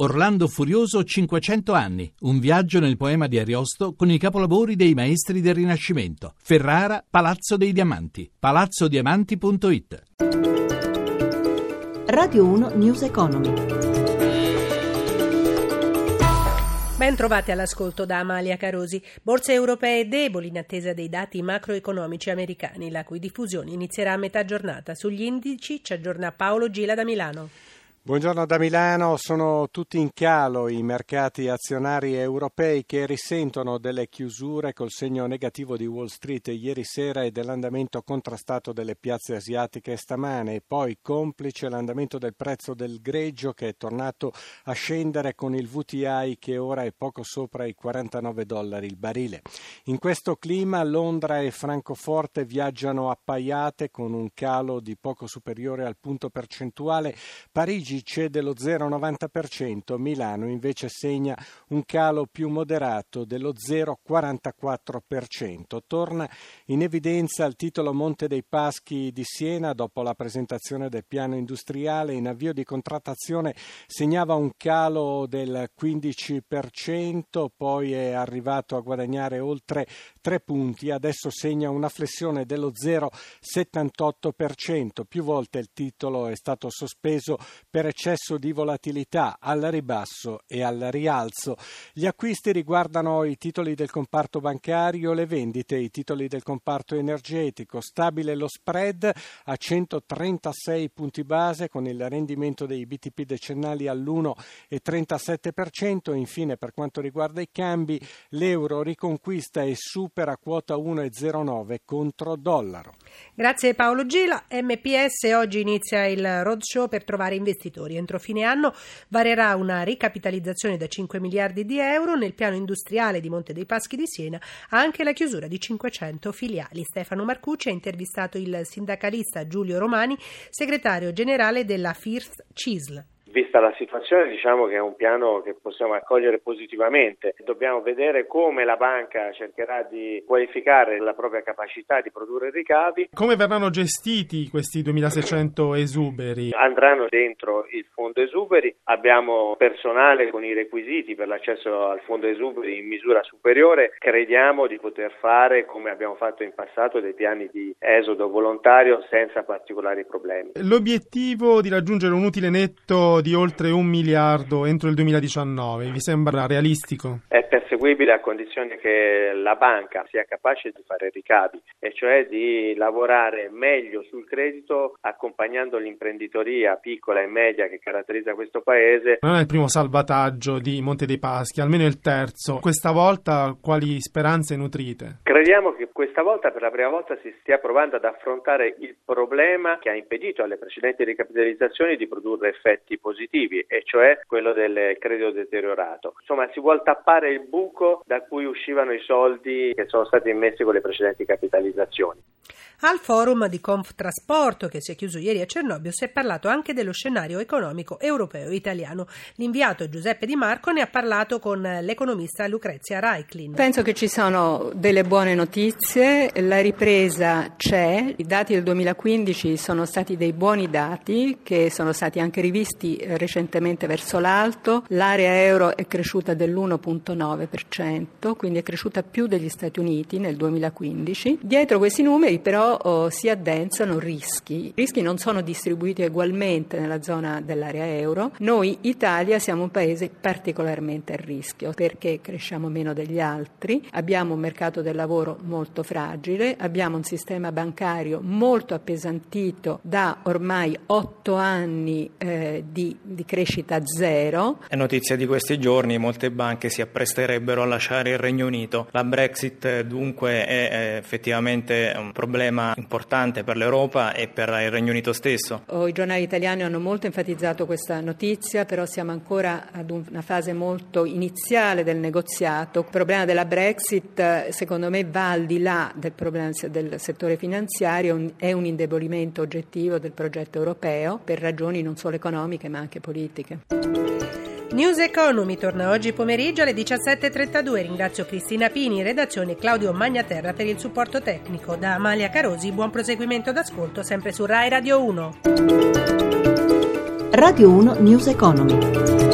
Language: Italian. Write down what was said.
Orlando Furioso 500 anni, un viaggio nel poema di Ariosto con i capolavori dei maestri del Rinascimento. Ferrara, Palazzo dei Diamanti, palazzodiamanti.it. Radio 1 News Economy. Ben trovati all'ascolto da Amalia Carosi. Borse europee deboli in attesa dei dati macroeconomici americani, la cui diffusione inizierà a metà giornata. Sugli indici ci aggiorna Paolo Gila da Milano. Buongiorno da Milano, sono tutti in calo i mercati azionari europei che risentono delle chiusure col segno negativo di Wall Street ieri sera e dell'andamento contrastato delle piazze asiatiche stamane e poi complice l'andamento del prezzo del greggio che è tornato a scendere con il VTI che ora è poco sopra i 49 dollari il barile. In questo clima Londra e Francoforte viaggiano appaiate con un calo di poco superiore al punto percentuale, Parigi cede lo 0,90%, Milano invece segna un calo più moderato dello 0,44%. Torna in evidenza il titolo Monte dei Paschi di Siena dopo la presentazione del piano industriale in avvio di contrattazione segnava un calo del 15%, poi è arrivato a guadagnare oltre 3 punti, adesso segna una flessione dello 0,78%. Più volte il titolo è stato sospeso per eccesso di volatilità al ribasso e al rialzo. Gli acquisti riguardano i titoli del comparto bancario, le vendite i titoli del comparto energetico. Stabile lo spread a 136 punti base con il rendimento dei BTP decennali all'1,37%. Infine, per quanto riguarda i cambi, l'euro riconquista e supera supera quota 1,09 contro dollaro. Grazie Paolo Gila. MPS oggi inizia il roadshow per trovare investitori. Entro fine anno varerà una ricapitalizzazione da 5 miliardi di euro nel piano industriale di Monte dei Paschi di Siena, anche la chiusura di 500 filiali. Stefano Marcucci ha intervistato il sindacalista Giulio Romani, segretario generale della FIRS CISL. Vista la situazione diciamo che è un piano che possiamo accogliere positivamente. Dobbiamo vedere come la banca cercherà di qualificare la propria capacità di produrre ricavi. Come verranno gestiti questi 2600 esuberi? Andranno dentro il fondo esuberi, abbiamo personale con i requisiti per l'accesso al fondo esuberi in misura superiore, crediamo di poter fare come abbiamo fatto in passato dei piani di esodo volontario senza particolari problemi. L'obiettivo di raggiungere un utile netto di oltre un miliardo entro il 2019, vi sembra realistico? È perseguibile a condizione che la banca sia capace di fare ricavi, e cioè di lavorare meglio sul credito accompagnando l'imprenditoria piccola e media che caratterizza questo paese. Non è il primo salvataggio di Monte dei Paschi, almeno il terzo. Questa volta quali speranze nutrite? Crediamo che questa volta per la prima volta si stia provando ad affrontare il problema che ha impedito alle precedenti ricapitalizzazioni di produrre effetti positivi positivi, e cioè quello del credito deteriorato. Insomma, si vuole tappare il buco da cui uscivano i soldi che sono stati immessi con le precedenti capitalizzazioni. Al forum di Conftrasporto che si è chiuso ieri a Cernobbio si è parlato anche dello scenario economico europeo italiano. L'inviato Giuseppe Di Marco ne ha parlato con l'economista Lucrezia Reiklin. Penso che ci sono delle buone notizie, la ripresa c'è, i dati del 2015 sono stati dei buoni dati che sono stati anche rivisti eh, recentemente verso l'alto, l'area euro è cresciuta dell'1.9%, quindi è cresciuta più degli Stati Uniti nel 2015. Dietro questi numeri però oh, si addensano rischi. I rischi non sono distribuiti ugualmente nella zona dell'area euro. Noi, Italia, siamo un paese particolarmente a rischio perché cresciamo meno degli altri, abbiamo un mercato del lavoro molto fragile, abbiamo un sistema bancario molto appesantito da ormai otto anni eh, di, di crescita zero. È notizia di questi giorni, molte banche si appresterebbero a lasciare il Regno Unito. La Brexit dunque è effettivamente un problema importante per l'Europa e per il Regno Unito stesso. Oh, I giornali italiani hanno molto enfatizzato questa notizia, però siamo ancora ad una fase molto iniziale del negoziato. Il problema della Brexit secondo me va al di là del problema del settore finanziario, è un indebolimento oggettivo del progetto europeo per ragioni non solo economiche ma anche politiche. News Economy torna oggi pomeriggio alle 17.32. Ringrazio Cristina Pini, redazione Claudio Magnaterra per il supporto tecnico. Da Amalia Carosi, buon proseguimento d'ascolto sempre su Rai Radio 1. Radio 1 News Economy.